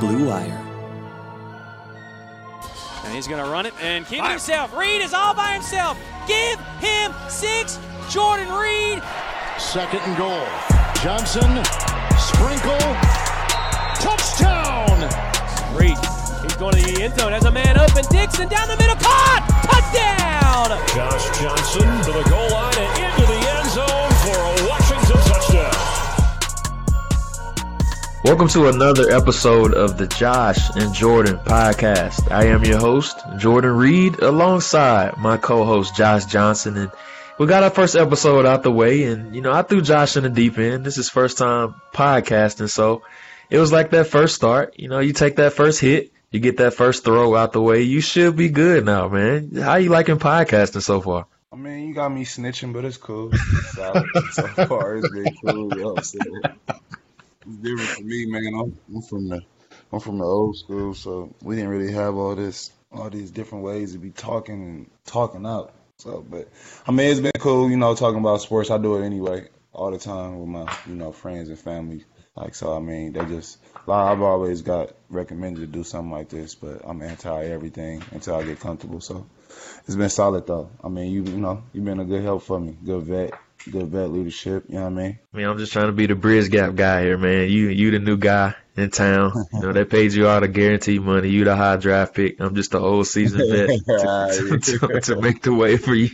Blue Wire. And he's going to run it and keep it himself. Reed is all by himself. Give him six. Jordan Reed. Second and goal. Johnson, sprinkle, touchdown. Reed. He's going to the end zone. Has a man open. Dixon down the middle. Caught. Touchdown. Josh Johnson to the goal line and into the end zone Welcome to another episode of the Josh and Jordan podcast. I am your host, Jordan Reed, alongside my co-host Josh Johnson, and we got our first episode out the way. And you know, I threw Josh in the deep end. This is first time podcasting, so it was like that first start. You know, you take that first hit, you get that first throw out the way, you should be good now, man. How you liking podcasting so far? I mean, you got me snitching, but it's cool. It's so far, it's been cool. You know? It's different for me, man. I'm, I'm from the I'm from the old school, so we didn't really have all this all these different ways to be talking and talking out. So, but I mean, it's been cool, you know, talking about sports. I do it anyway, all the time with my you know friends and family. Like so, I mean, they just like, I've always got recommended to do something like this, but I'm anti everything until I get comfortable. So it's been solid though. I mean, you you know, you've been a good help for me, good vet, good vet leadership. You know what I mean? I mean, I'm just trying to be the bridge gap guy here, man. You you the new guy in town. You know, they paid you all the guaranteed money. You the high draft pick. I'm just the old season vet to, to, to, to make the way for you.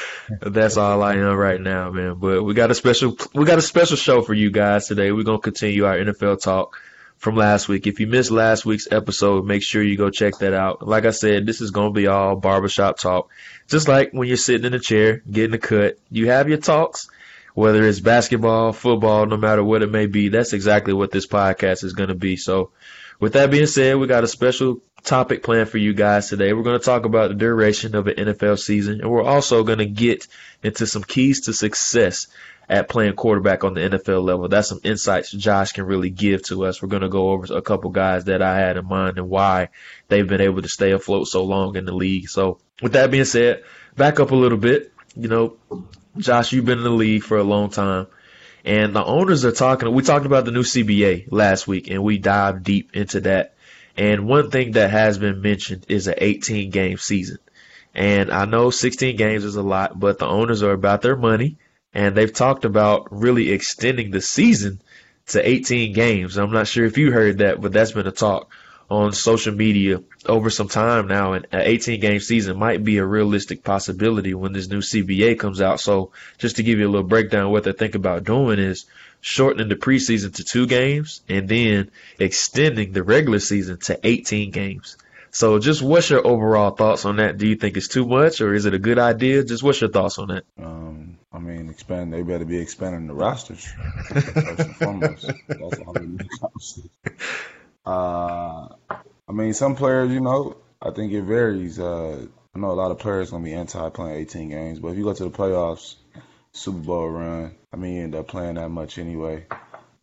That's all I am right now, man. But we got a special we got a special show for you guys today. We're gonna continue our NFL talk from last week. If you missed last week's episode, make sure you go check that out. Like I said, this is going to be all barbershop talk. Just like when you're sitting in a chair, getting a cut, you have your talks, whether it's basketball, football, no matter what it may be. That's exactly what this podcast is going to be. So with that being said, we got a special topic planned for you guys today. We're going to talk about the duration of an NFL season, and we're also going to get into some keys to success at playing quarterback on the NFL level. That's some insights Josh can really give to us. We're going to go over a couple guys that I had in mind and why they've been able to stay afloat so long in the league. So with that being said, back up a little bit. You know, Josh, you've been in the league for a long time. And the owners are talking. We talked about the new CBA last week, and we dived deep into that. And one thing that has been mentioned is an 18 game season. And I know 16 games is a lot, but the owners are about their money, and they've talked about really extending the season to 18 games. I'm not sure if you heard that, but that's been a talk on social media over some time now, and an 18 game season might be a realistic possibility when this new CBA comes out. So, just to give you a little breakdown, what they think about doing is shortening the preseason to two games and then extending the regular season to 18 games. So, just what's your overall thoughts on that? Do you think it's too much, or is it a good idea? Just what's your thoughts on that? Um, I mean, expand. They better be expanding the rosters first and foremost. That's all. Uh, I mean, some players, you know, I think it varies. Uh, I know a lot of players gonna be anti playing 18 games, but if you go to the playoffs, Super Bowl run, I mean, you end up playing that much anyway.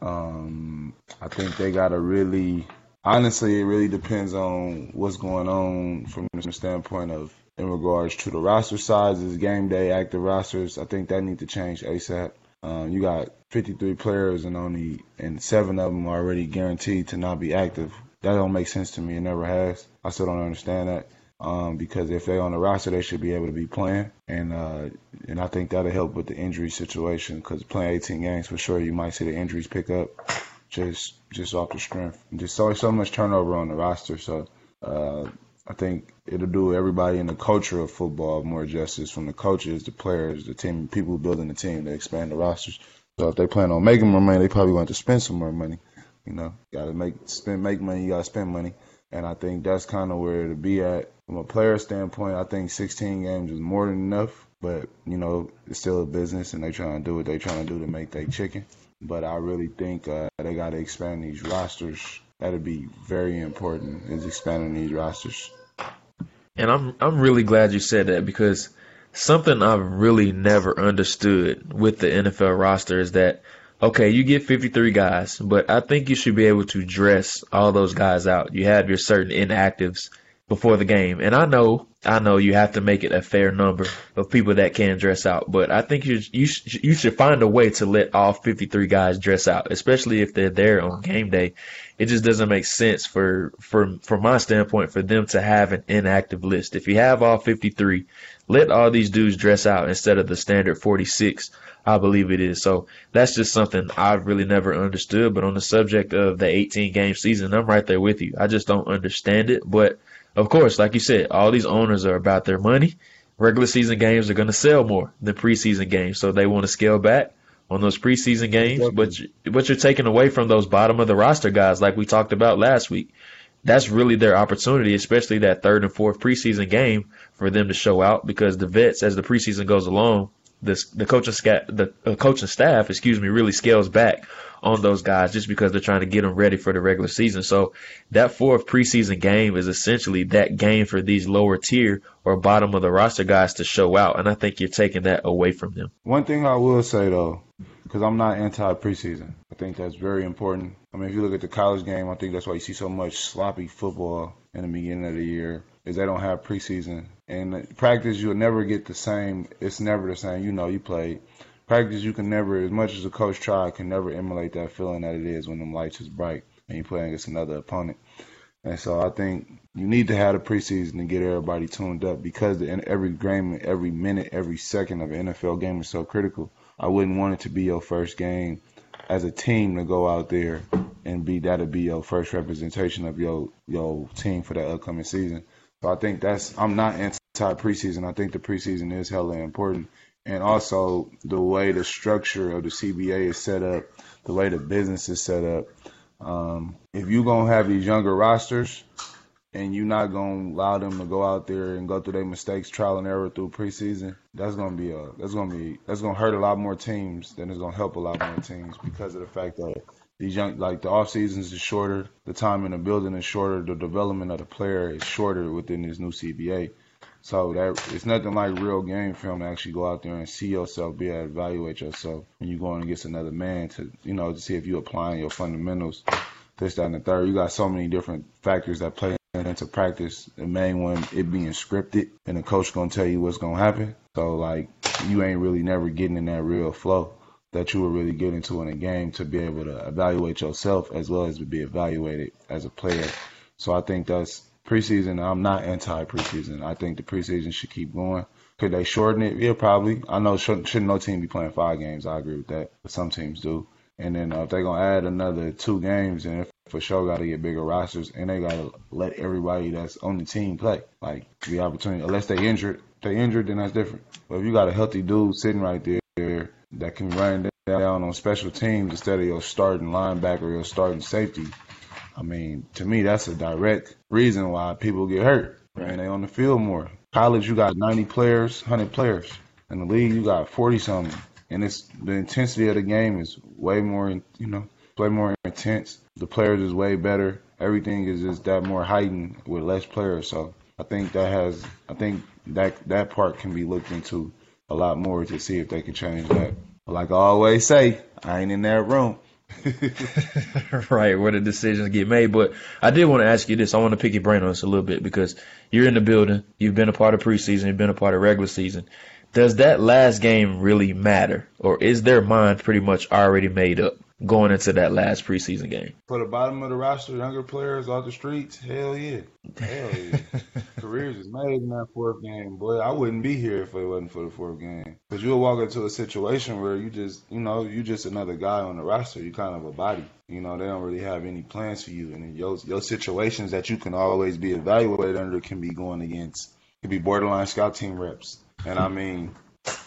Um, I think they gotta really, honestly, it really depends on what's going on from the standpoint of in regards to the roster sizes, game day active rosters. I think that need to change ASAP. Um, you got 53 players and only and seven of them are already guaranteed to not be active. That don't make sense to me. It never has. I still don't understand that. Um, because if they're on the roster, they should be able to be playing, and uh, and I think that'll help with the injury situation. Because playing 18 games for sure, you might see the injuries pick up just just off the strength. Just so so much turnover on the roster, so uh, I think it'll do everybody in the culture of football more justice from the coaches, the players, the team, people building the team to expand the rosters. So if they plan on making more money, they probably want to spend some more money. You know, got to make spend make money, you got to spend money, and I think that's kind of where to be at from a player standpoint. I think 16 games is more than enough, but you know, it's still a business, and they're trying to do what they're trying to do to make their chicken. But I really think uh, they got to expand these rosters. That'd be very important is expanding these rosters. And I'm I'm really glad you said that because something I've really never understood with the NFL roster is that okay, you get 53 guys, but I think you should be able to dress all those guys out. You have your certain inactives before the game. And I know, I know you have to make it a fair number of people that can dress out, but I think you you sh- you should find a way to let all 53 guys dress out, especially if they're there on game day. It just doesn't make sense for for from my standpoint for them to have an inactive list. If you have all 53, let all these dudes dress out instead of the standard 46. I believe it is. So that's just something I've really never understood. But on the subject of the 18 game season, I'm right there with you. I just don't understand it. But of course, like you said, all these owners are about their money. Regular season games are going to sell more than preseason games, so they want to scale back on those preseason games. But you, but you're taking away from those bottom of the roster guys, like we talked about last week. That's really their opportunity, especially that third and fourth preseason game for them to show out because the vets, as the preseason goes along, the the coaching staff, the uh, coaching staff, excuse me, really scales back on those guys just because they're trying to get them ready for the regular season. So that fourth preseason game is essentially that game for these lower tier or bottom of the roster guys to show out, and I think you're taking that away from them. One thing I will say though, because I'm not anti preseason, I think that's very important. I mean, if you look at the college game, I think that's why you see so much sloppy football in the beginning of the year is they don't have preseason. And practice, you'll never get the same. It's never the same. You know, you play practice. You can never, as much as a coach try, can never emulate that feeling that it is when the lights is bright and you play against another opponent. And so I think you need to have the preseason to get everybody tuned up because the, every game, every minute, every second of an NFL game is so critical. I wouldn't want it to be your first game as a team to go out there and be that'll be your first representation of your your team for that upcoming season. So I think that's I'm not anti preseason. I think the preseason is hella important, and also the way the structure of the CBA is set up, the way the business is set up. Um, if you're gonna have these younger rosters, and you're not gonna allow them to go out there and go through their mistakes, trial and error through preseason, that's gonna be a that's gonna be that's gonna hurt a lot more teams than it's gonna help a lot more teams because of the fact that these young like the off seasons is shorter, the time in the building is shorter, the development of the player is shorter within this new CBA. So that it's nothing like real game film to actually go out there and see yourself, be able to evaluate yourself when you're going against another man to you know to see if you're applying your fundamentals. This, that, and the third. You got so many different factors that play into practice. The main one, it being scripted, and the coach gonna tell you what's gonna happen. So like you ain't really never getting in that real flow that you will really get into in a game to be able to evaluate yourself as well as to be evaluated as a player. So I think that's preseason. I'm not anti preseason. I think the preseason should keep going. Could they shorten it? Yeah, probably. I know shouldn't, shouldn't no team be playing five games. I agree with that, but some teams do. And then uh, if they're gonna add another two games, and for sure got to get bigger rosters, and they gotta let everybody that's on the team play, like the opportunity. Unless they injured, if they injured, then that's different. But if you got a healthy dude sitting right there that can run down on special teams instead of your starting linebacker or your starting safety. I mean, to me, that's a direct reason why people get hurt. Right. And they on the field more. College, you got 90 players, 100 players. In the league, you got 40 something. And it's the intensity of the game is way more, you know, way more intense. The players is way better. Everything is just that more heightened with less players. So I think that has, I think that that part can be looked into a lot more to see if they can change that. But like I always say, I ain't in that room. right, where the decisions get made. But I did want to ask you this. I want to pick your brain on this a little bit because you're in the building. You've been a part of preseason. You've been a part of regular season. Does that last game really matter? Or is their mind pretty much already made up? Going into that last preseason game. For the bottom of the roster, younger players off the streets, hell yeah. Hell yeah. Careers is made in that fourth game. Boy, I wouldn't be here if it wasn't for the fourth game. Because you'll walk into a situation where you just, you know, you're just another guy on the roster. You're kind of a body. You know, they don't really have any plans for you. And your, your situations that you can always be evaluated under can be going against, could be borderline scout team reps. And I mean,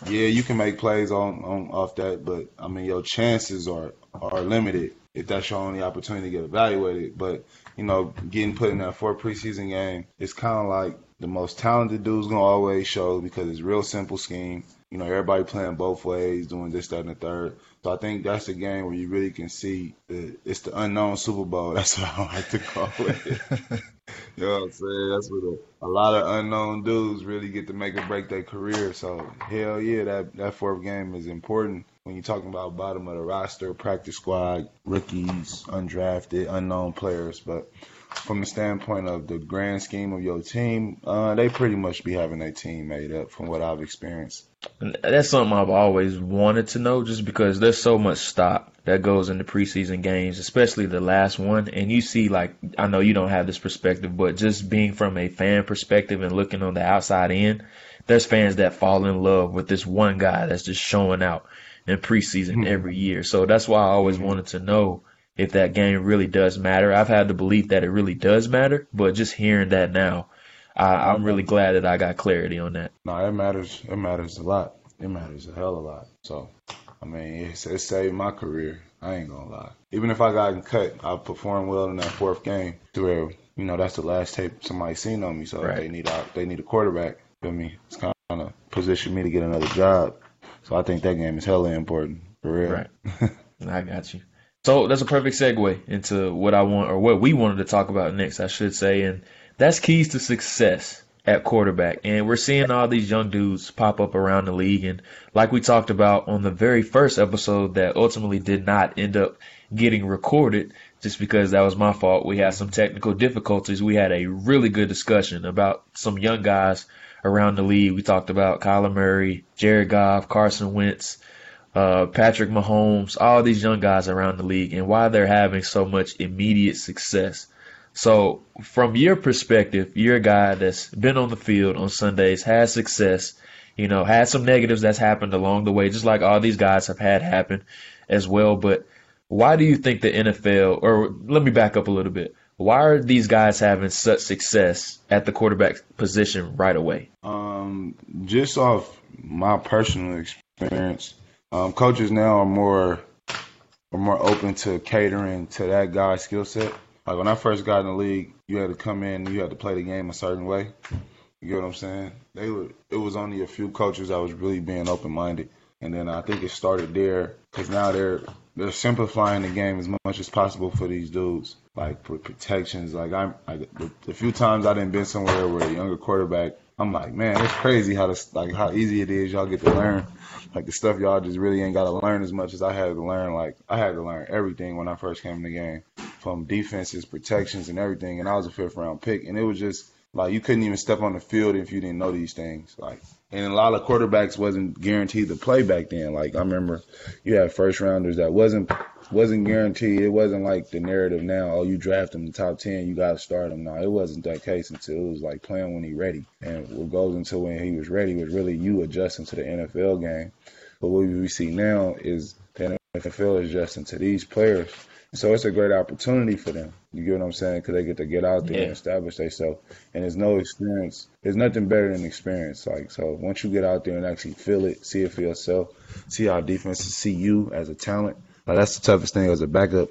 yeah, you can make plays on, on off that, but I mean your chances are are limited if that's your only opportunity to get evaluated. But you know, getting put in that four preseason game, it's kind of like the most talented dude's gonna always show because it's real simple scheme. You know, everybody playing both ways, doing this, that, and the third. So I think that's the game where you really can see the, it's the unknown Super Bowl. That's what I like to call it. You know what I'm saying? That's the, a lot of unknown dudes really get to make or break their career. So hell yeah, that that fourth game is important when you're talking about bottom of the roster, practice squad, rookies, undrafted, unknown players. But from the standpoint of the grand scheme of your team, uh, they pretty much be having their team made up from what I've experienced. And that's something I've always wanted to know just because there's so much stock that goes into preseason games, especially the last one. And you see, like, I know you don't have this perspective, but just being from a fan perspective and looking on the outside in, there's fans that fall in love with this one guy that's just showing out in preseason mm-hmm. every year. So that's why I always wanted to know if that game really does matter. I've had the belief that it really does matter, but just hearing that now, I, am really glad that I got clarity on that. No, it matters. It matters a lot. It matters a hell of a lot. So, I mean, it's, it saved my career. I ain't gonna lie. Even if I got cut, I performed well in that fourth game. To where you know that's the last tape somebody seen on me. So right. they need a they need a quarterback. Feel me? It's kind of position me to get another job. So I think that game is hella important for real. Right. I got you. So that's a perfect segue into what I want or what we wanted to talk about next, I should say, and that's keys to success at quarterback. And we're seeing all these young dudes pop up around the league. And like we talked about on the very first episode that ultimately did not end up getting recorded just because that was my fault. We had some technical difficulties. We had a really good discussion about some young guys around the league. We talked about Kyler Murray, Jared Goff, Carson Wentz, uh, Patrick Mahomes, all these young guys around the league and why they're having so much immediate success. So, from your perspective, you're a guy that's been on the field on Sundays, had success, you know, had some negatives that's happened along the way, just like all these guys have had happen as well. But why do you think the NFL, or let me back up a little bit, why are these guys having such success at the quarterback position right away? Um, just off my personal experience, um, coaches now are more are more open to catering to that guy's skill set. Like when I first got in the league, you had to come in, you had to play the game a certain way. You get what I'm saying? They were. It was only a few coaches that was really being open minded, and then I think it started there because now they're they're simplifying the game as much as possible for these dudes, like for protections. Like I'm, I, the, the few times I didn't been somewhere where a younger quarterback, I'm like, man, it's crazy how this, like how easy it is y'all get to learn like the stuff y'all just really ain't got to learn as much as I had to learn. Like I had to learn everything when I first came in the game, from defenses, protections, and everything. And I was a fifth round pick, and it was just like you couldn't even step on the field if you didn't know these things. Like, and a lot of quarterbacks wasn't guaranteed to play back then. Like I remember, you had first rounders that wasn't wasn't guaranteed. It wasn't like the narrative now. Oh, you draft him in the top ten, you got to start him. No, it wasn't that case until it was like playing when he ready. And what goes into when he was ready was really you adjusting to the NFL game. But what we see now is the NFL adjusting to these players. So it's a great opportunity for them. You get what I'm saying? Because they get to get out there yeah. and establish themselves. And there's no experience. There's nothing better than experience. Like so, once you get out there and actually feel it, see it for yourself, see how defenses see you as a talent, like that's the toughest thing as a backup.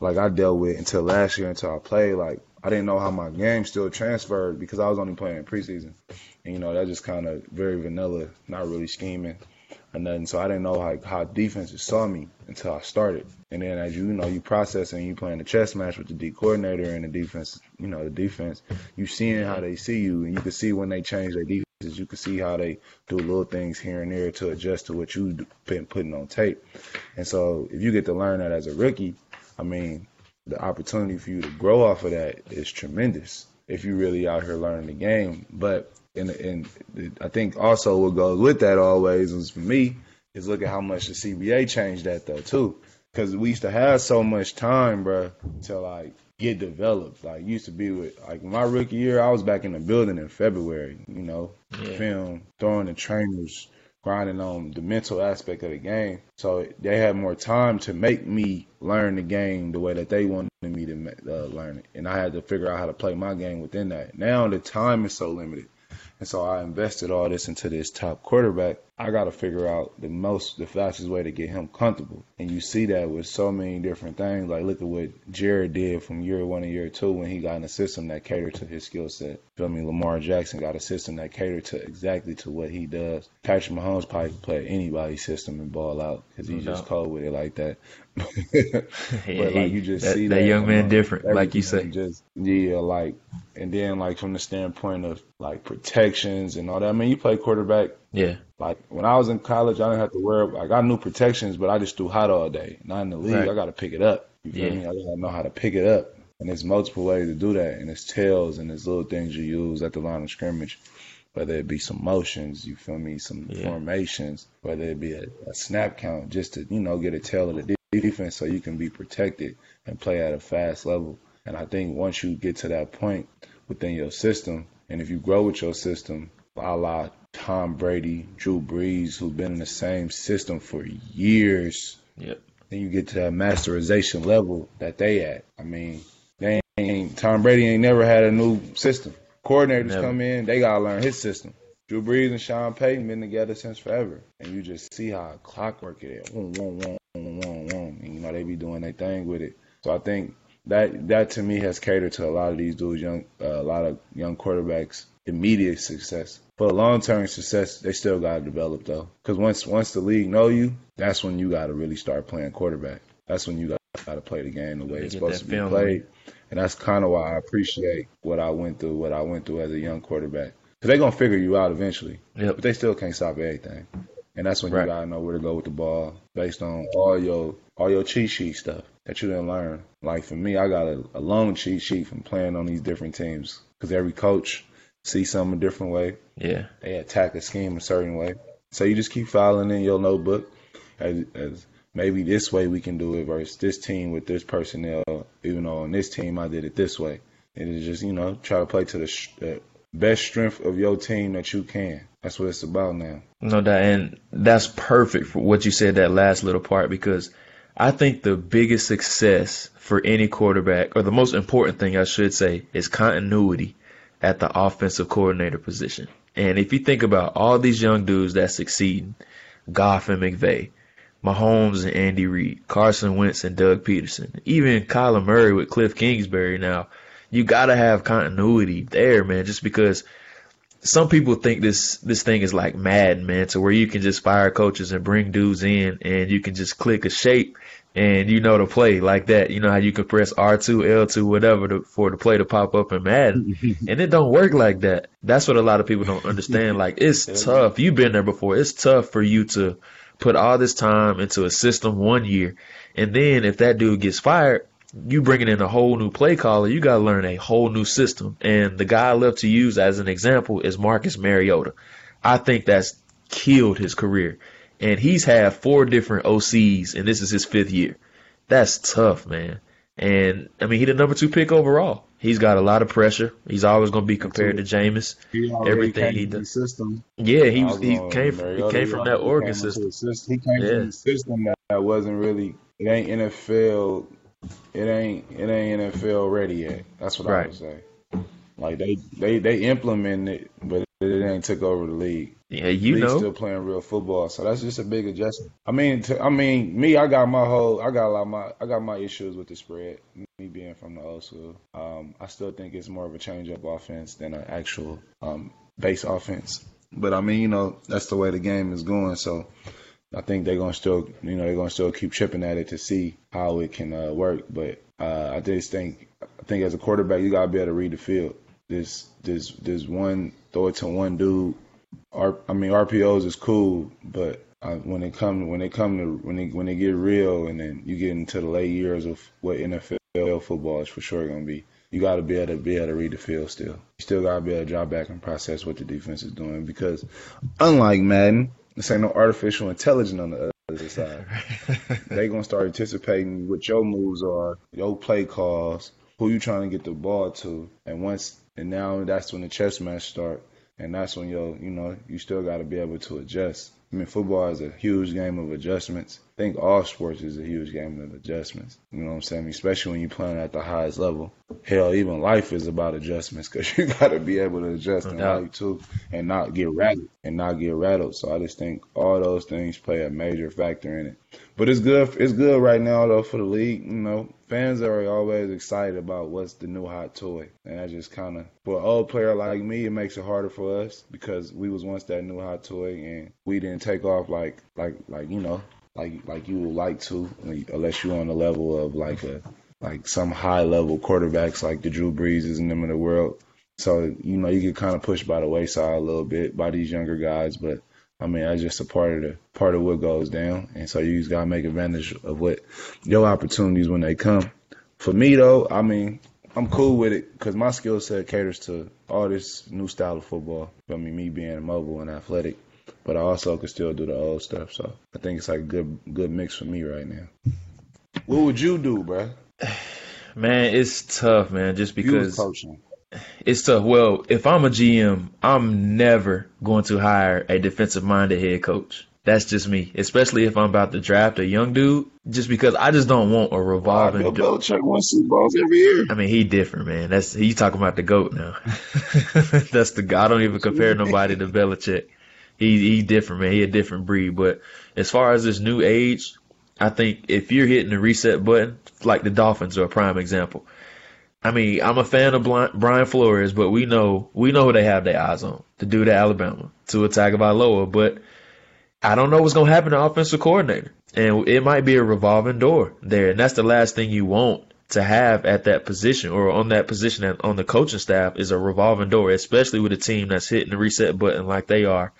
Like I dealt with until last year until I played. Like I didn't know how my game still transferred because I was only playing preseason, and you know that just kind of very vanilla, not really scheming or nothing. So I didn't know how how defenses saw me until I started. And then as you, know, you process and you playing the chess match with the D coordinator and the defense, you know, the defense, you seeing how they see you, and you can see when they change their defenses. you can see how they do little things here and there to adjust to what you've been putting on tape. And so if you get to learn that as a rookie, I mean, the opportunity for you to grow off of that is tremendous if you really out here learning the game. But and and I think also what goes with that always is for me is look at how much the CBA changed that though too, because we used to have so much time, bro, to like get developed. Like used to be with like my rookie year, I was back in the building in February. You know, yeah. film, throwing the trainers, grinding on the mental aspect of the game. So they had more time to make me learn the game the way that they wanted me to uh, learn it, and I had to figure out how to play my game within that. Now the time is so limited. And so I invested all this into this top quarterback. I got to figure out the most, the fastest way to get him comfortable. And you see that with so many different things. Like look at what Jared did from year one to year two when he got in a system that catered to his skill set. Feel me? Lamar Jackson got a system that catered to exactly to what he does. Patrick Mahomes probably can play anybody's system and ball out because he's no just cold with it like that. but like you just that, see that, that young man different, like you say. Just yeah, like and then like from the standpoint of like protections and all that. I mean, you play quarterback. Yeah. Like when I was in college, I didn't have to worry. Like I knew protections, but I just threw hot all day. Not in the league, right. I got to pick it up. You feel yeah. me? I gotta know how to pick it up. And there's multiple ways to do that. And it's tells and there's little things you use at the line of scrimmage, whether it be some motions, you feel me, some Yeah. formations, whether it be a, a snap count, just to, you know, get a tell of the defense so you can be protected and play at a fast level. And I think once you get to that point within your system, and if you grow with your system, a la Tom Brady, Drew Brees, who've been in the same system for years, Yep. then you get to that masterization level that they at. I mean, they ain't Tom Brady ain't never had a new system. Coordinators Never. come in, they gotta learn his system. Drew Brees and Sean Payton been together since forever, and you just see how clockwork it is whoom, whoom, whoom. And you know they be doing their thing with it. So I think that that to me has catered to a lot of these dudes, young, uh, a lot of young quarterbacks, immediate success. For long term success, they still gotta develop though, because once once the league know you, that's when you gotta really start playing quarterback. That's when you gotta play the game the way it's supposed to be film. played. And that's kind of why I appreciate what I went through, what I went through as a young quarterback. Because they're going to figure you out eventually. Yep. But they still can't stop everything. And that's when Right. you got to know where to go with the ball based on all your all your cheat sheet stuff that you didn't learn. Like for me, I got a, a long cheat sheet from playing on these different teams. Because every coach sees something a different way Yeah. they attack a scheme a certain way. So you just keep filing in your notebook as, as maybe this way we can do it versus this team with this personnel, even though on this team I did it this way. And it's just, you know, try to play to the, sh- the best strength of your team that you can. That's what it's about now. No doubt, and that's perfect for what you said that last little part because I think the biggest success for any quarterback, or the most important thing I should say, is continuity at the offensive coordinator position. And if you think about all these young dudes that succeed, Goff and McVay, Mahomes and Andy Reid, Carson Wentz and Doug Pederson, even Kyler Murray with Cliff Kingsbury now, you gotta have continuity there, man, just because some people think this this thing is like Madden, man, to where you can just fire coaches and bring dudes in and you can just click a shape and you know to play like that. You know how you can press R two, L two, whatever to, for the play to pop up in Madden, and it don't work like that. That's what a lot of people don't understand. Like it's tough. You've been there before. It's tough for you to put all this time into a system one year, and then if that dude gets fired, you bringing in a whole new play caller, you got to learn a whole new system. And the guy I love to use as an example is Marcus Mariota. I think that's killed his career. And he's had four different OCs, and this is his fifth year. That's tough, man. And I mean, he the number two pick overall. He's got a lot of pressure. He's always going to be compared to Jameis. He Everything came he from the does. system. Yeah, he was, was he came from, he came from that came Oregon system. system. He came Yeah. from a system that, that wasn't really. It ain't NFL. It ain't. It ain't NFL ready yet. That's what I Right. would say. Like they they they implement it, but it ain't took over the league. Yeah, you League's know. still playing real football, so that's just a big adjustment. I mean, to, I mean, me, I got my whole, I got a lot of my, I got my issues with the spread. Me being from the old school, um, I still think it's more of a change up offense than an actual um, base offense. But I mean, you know, that's the way the game is going. So I think they're gonna still, you know, they're gonna still keep chipping at it to see how it can uh, work. But uh, I just think, I think as a quarterback, you gotta be able to read the field. This, this, this one throw it to one dude. R, I mean, RPOs is cool, but uh, when it come when they come to when they when they get real, and then you get into the late years of what NFL football is for sure gonna be, you got to be able to be able to read the field. Still, you still got to be able to drop back and process what the defense is doing because, unlike Madden, this ain't no artificial intelligence on the other side. they gonna start anticipating what your moves are, your play calls, who you trying to get the ball to, and once and now that's when the chess match start, and that's when you you know you still got to be able to adjust. I mean, football is a huge game of adjustments. I think all sports is a huge game of adjustments. You know what I'm saying? Especially when you're playing at the highest level. Hell, even life is about adjustments because you got to be able to adjust No in doubt. life too, and not get rattled and not get rattled. So I just think all those things play a major factor in it. But it's good. It's good right now though for the league. You know, fans are always excited about what's the new hot toy, and that just kind of for an old player like me, it makes it harder for us because we was once that new hot toy, and we didn't take off like like like you know like like you would like to, unless you're on the level of like a like some high level quarterbacks like the Drew Breeses and them in the world. So you know you get kind of pushed by the wayside a little bit by these younger guys, but I mean that's just a part of the part of what goes down, and so you just gotta make advantage of what your opportunities when they come. For me though, I mean I'm cool with it because my skill set caters to all this new style of football. I mean, me being mobile and athletic, but I also can still do the old stuff. So I think it's like a good good mix for me right now. What would you do, bruh? Man, it's tough, man. Just because coaching. It's tough. Well, if I'm a GM, I'm never going to hire a defensive minded head coach. That's just me, especially if I'm about to draft a young dude. Just because I just don't want a revolving. Bill. Belichick wins Super Bowls every year. I mean, he different, man. That's he talking about the goat now. That's the I don't even compare nobody to Belichick. He he different, man. He a different breed. But as far as this new age, I think if you're hitting the reset button, like the Dolphins are a prime example. I mean, I'm a fan of Brian Flores, but we know we know who they have their eyes on. To do the dude at Alabama, Tua Tagovailoa, but I don't know what's going to happen to offensive coordinator. And it might be a revolving door there. And that's the last thing you want to have at that position or on that position on the coaching staff is a revolving door, especially with a team that's hitting the reset button like they are.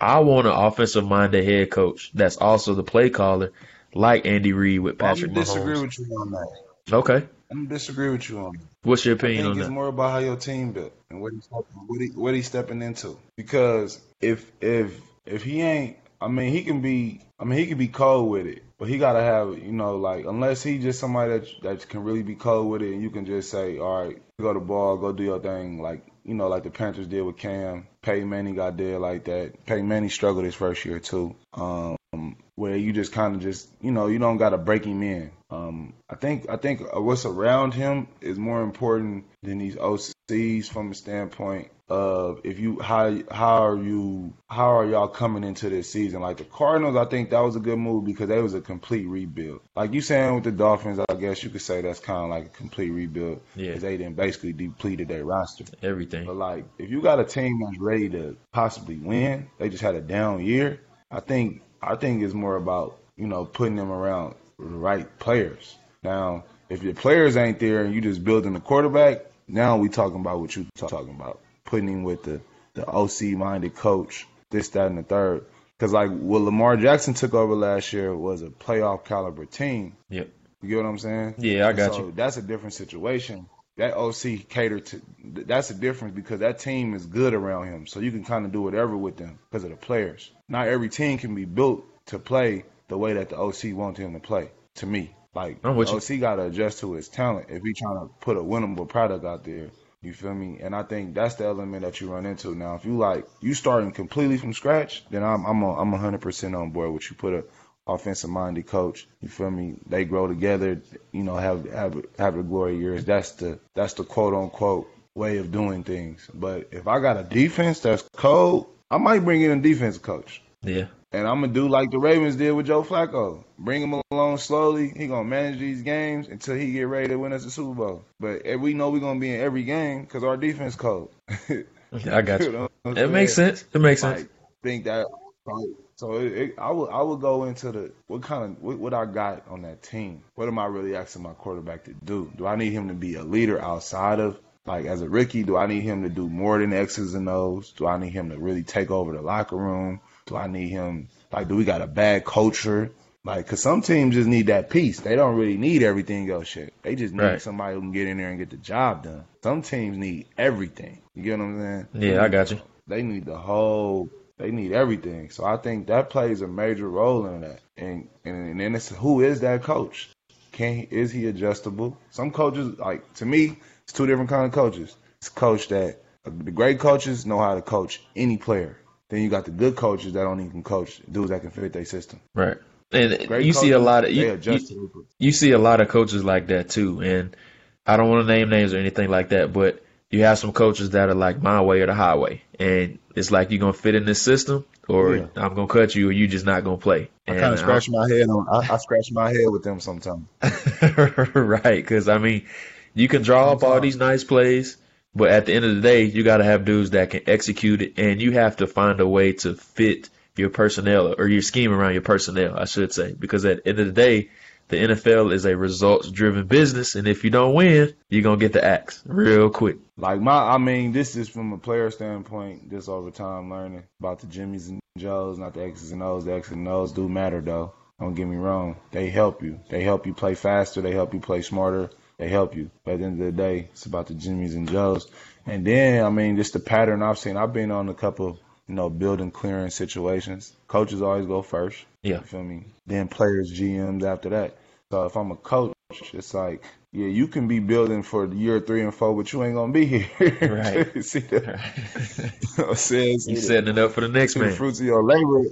I want an offensive minded head coach that's also the play caller, like Andy Reid with Patrick gonna disagree Mahomes. with you on that. Okay. I'm gonna disagree with you on that. What's your I opinion think on it's that? more about how your team built and what he's what he what he's stepping into. Because if if if he ain't, I mean, he can be. I mean, he can be cold with it, but he gotta have, you know, like unless he just somebody that that can really be cold with it, and you can just say, all right, go to ball, go do your thing, like you know, like the Panthers did with Cam. Peyton Manning got there like that. Peyton Manning struggled his first year too. Um, where you just kind of just you know you don't gotta break him in. Um, I think I think what's around him is more important than these OCs from the standpoint of if you how how are you how are y'all coming into this season? Like the Cardinals, I think that was a good move because they was a complete rebuild. Like you saying with the Dolphins, I guess you could say that's kind of like a complete rebuild Yeah. they didn't basically depleted their roster. Everything. But like, if you got a team that's ready to possibly win, they just had a down year. I think I think it's more about you know putting them around right players. Now, if your players ain't there and you just building the quarterback, now we talking about what you talking about, putting him with the the OC minded coach, this, that, and the third. Because like what Lamar Jackson took over last year was a playoff caliber team. Yep. You get what I'm saying? Yeah, I got so you. That's a different situation. That OC catered to. That's a difference because that team is good around him, so you can kind of do whatever with them because of the players. Not every team can be built to play the way that the OC wants him to play. To me, like I'm with the. OC got to adjust to his talent if he trying to put a winnable product out there. You feel me? And I think that's the element that you run into now. If you like you starting completely from scratch, then I'm I'm a, I'm 100% on board with you. Put a offensive minded coach. You feel me? They grow together. You know, have have have the glory years. That's the that's the quote unquote way of doing things. But if I got a defense that's cold, I might bring in a defense coach. Yeah. And I'm gonna do like the Ravens did with Joe Flacco. Bring him along slowly. He gonna manage these games until he get ready to win us the Super Bowl. But we know we gonna be in every game because our defense cold. I got you. know what I'm It makes sense. It makes sense. Like, think that. So it, it, I would I would go into the what kind of what, what I got on that team. What am I really asking my quarterback to do? Do I need him to be a leader outside of like as a rookie? Do I need him to do more than X's and O's? Do I need him to really take over the locker room? Do I need him like do we got a bad culture? Like, cause some teams just need that piece. They don't really need everything else shit. They just need Right. somebody who can get in there and get the job done. Some teams need everything. You get what I'm saying? Yeah, I got you. They need the whole. They need everything. So I think that plays a major role in that. And and, and then it's who is that coach? Can he, is he adjustable? Some coaches like to me, it's two different kind of coaches. It's a coach that the great coaches know how to coach any player. Then you got the good coaches that don't even coach dudes that can fit their system. Right. And Great you see a lot of you, you, you see a lot of coaches like that too. And I don't want to name names or anything like that, but you have some coaches that are like my way or the highway, and it's like you're gonna fit in this system, or Yeah. I'm gonna cut you, or you just not gonna play. I kind of scratch my head on. I, I scratch my head with them sometimes. right? Because I mean, you can draw up all these nice plays, but at the end of the day, you got to have dudes that can execute it, and you have to find a way to fit your personnel or your scheme around your personnel, I should say. Because at the end of the day, the NFL is a results-driven business, and if you don't win, you're gonna get the axe real quick. Like my, I mean, this is from a player standpoint. Just over time learning about the Jimmys and Joes, not the X's and O's. The X's and O's do matter though. Don't get me wrong. They help you. They help you play faster. They help you play smarter. They help you. But at the end of the day, it's about the Jimmys and Joes. And then, I mean, just the pattern I've seen. I've been on a couple, you know, building clearance situations. Coaches always go first. Yeah. You feel me? Then players, GMs after that. So if I'm a coach, it's like, yeah, you can be building for year three and four, but you ain't gonna be here. Right. See that? you know what I'm saying? See You setting it up for the next See the man. fruits of your labor.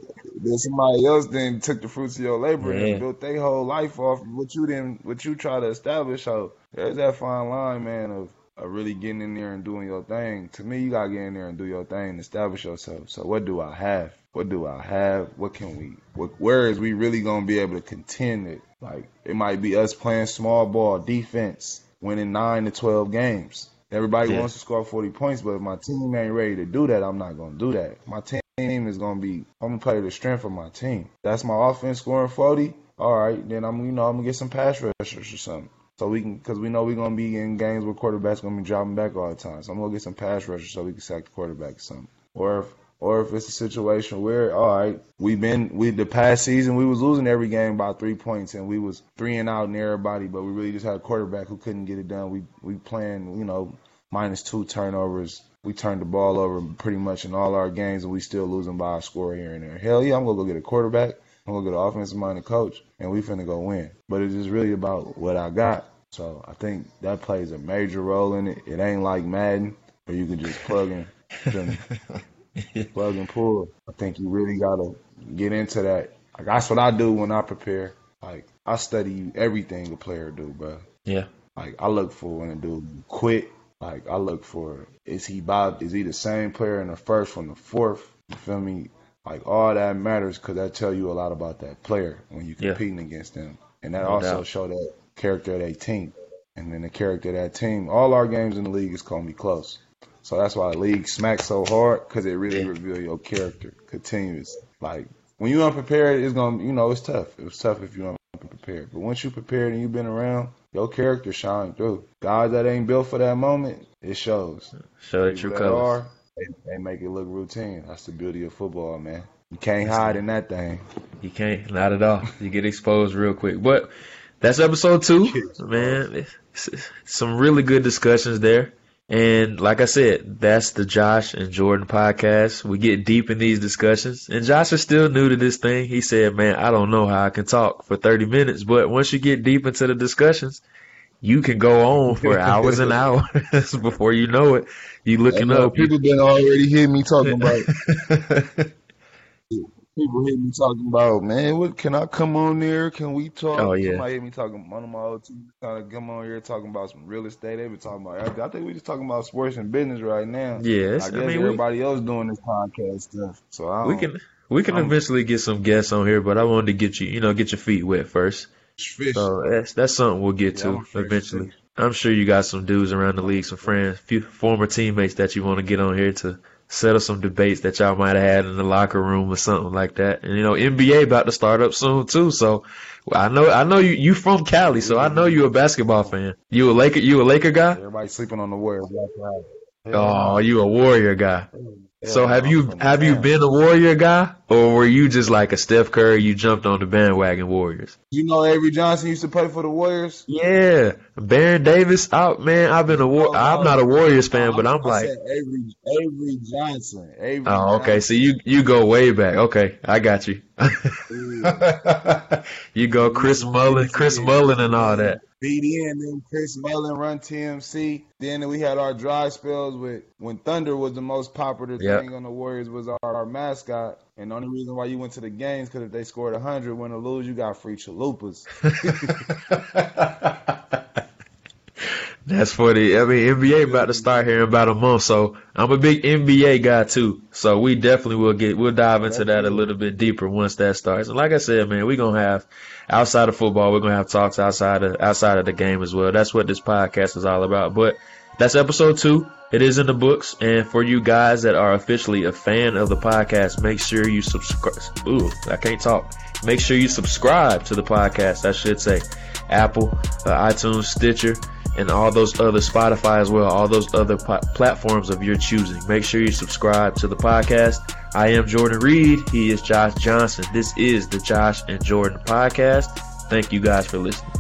Then somebody else then took the fruits of your labor Yeah. and built their whole life off of what you didn't, what you try to establish. So there's that fine line, man, of, of really getting in there and doing your thing. To me, you gotta get in there and do your thing, and establish yourself. So what do I have? What do I have? What can we? What, where is we really gonna be able to contend it? Like it might be us playing small ball defense, winning nine to twelve games. Everybody Yeah. wants to score 40 points, but if my team ain't ready to do that, I'm not going to do that. My team is going to be, I'm going to play the strength of my team. That's my offense scoring 40. All right, then I'm, you know, I'm going to get some pass rushers or something. So we can, because we know we're to be in games where quarterbacks to be dropping back all the time. So I'm to get some pass rushers so we can sack the quarterback or something. Or if, or if it's a situation where, all right, we've been, we the past season we was losing every game by three points and we was three and out in everybody, but we really just had a quarterback who couldn't get it done. We we playing, you know, minus two turnovers. We turned the ball over pretty much in all our games, and we still losing by a score here and there. Hell yeah, I'm gonna go get a quarterback. I'm gonna get an offensive minded coach, and we finna go win. But it's just really about what I got. So I think that plays a major role in it. It ain't like Madden, where you can just plug in, plug and pull. I think you really gotta get into that. Like that's what I do when I prepare. Like I study everything a player do, bro. Yeah. Like I look for when a dude quit. Like I look for is he Bob? Is he the same player in the first from the fourth? You feel me? Like all that matters because that tell you a lot about that player when you Yeah. competing against them, and that No also doubt. show that character of that team, and then the character of that team. All our games in the league is gonna be close, so that's why the league smacks so hard because it really reveal your character continuous. Like when you unprepared, it's gonna you know it's tough. It was tough if you unprepared, but once you prepared and you've been around, your character shine through. Guys that ain't built for that moment, it shows. Show People true colors. They, they make it look routine. That's the beauty of football, man. You can't hide in that thing. You can't, not at all. You get exposed real quick. But that's episode two, man. It's- it's some really good discussions there. And like I said, that's the Josh and Jordan podcast. We get deep in these discussions. And Josh is still new to this thing. He said, man, I don't know how I can talk for 30 minutes, but once you get deep into the discussions, you can go on for hours and hours before you know it. You looking up. people been already hearing me talking about. people hear me talking about, man. What can I come on there? Can we talk? Oh, yeah. Somebody hear me talking. One of my old team kind of come on here talking about some real estate. They been talking about. I think we just talking about sports and business right now. Yes, I I guess mean, we- everybody else doing this podcast stuff. So I we can we can I'm- eventually get some guests on here, but I wanted to get you, you know, get your feet wet first. Fish. So that's that's something we'll get Yeah, I'm to eventually. fish. I'm sure you got some dudes around the league, some friends, few former teammates that you want to get on here to settle some debates that y'all might have had in the locker room or something like that. And you know, NBA about to start up soon too. So I know I know you you from Cali, so I know you a basketball fan. You a Laker you a Laker guy? Everybody sleeping on the Warriors. That's. Oh, you a Warrior guy. So have you have you been a Warrior guy, or were you just like a Steph Curry? You jumped on the bandwagon Warriors. You know, Avery Johnson used to play for the Warriors. Yeah, Baron Davis. Out, man. I've been a war. Oh, I'm not a Warriors fan, but I'm like, Avery, Avery Johnson. Avery oh, okay. Johnson. So you you go way back. Okay, I got you. you go Chris Mullin, Chris Mullin, and all that. BD and then Chris Mullin run TMC. Then we had our dry spells with when Thunder was the most popular Yep. thing on the Warriors was our, our mascot. And the only reason why you went to the games because if they scored 100, win or lose, you got free chalupas. That's funny. I mean, NBA about to start here in about a month, so I'm a big NBA guy too. So we definitely will get we'll dive into that a little bit deeper once that starts. And like I said, man, we're gonna have outside of football, we're gonna have talks outside of outside of the game as well. That's what this podcast is all about. But that's episode two. It is in the books, and for you guys that are officially a fan of the podcast, make sure you subscribe. Ooh, I can't talk. Make sure you subscribe to the podcast. I should say, Apple, uh, iTunes, Stitcher, and all those other Spotify as well. All those other pla- platforms of your choosing. Make sure you subscribe to the podcast. I am Jordan Reed. He is Josh Johnson. This is the Josh and Jordan podcast. Thank you guys for listening.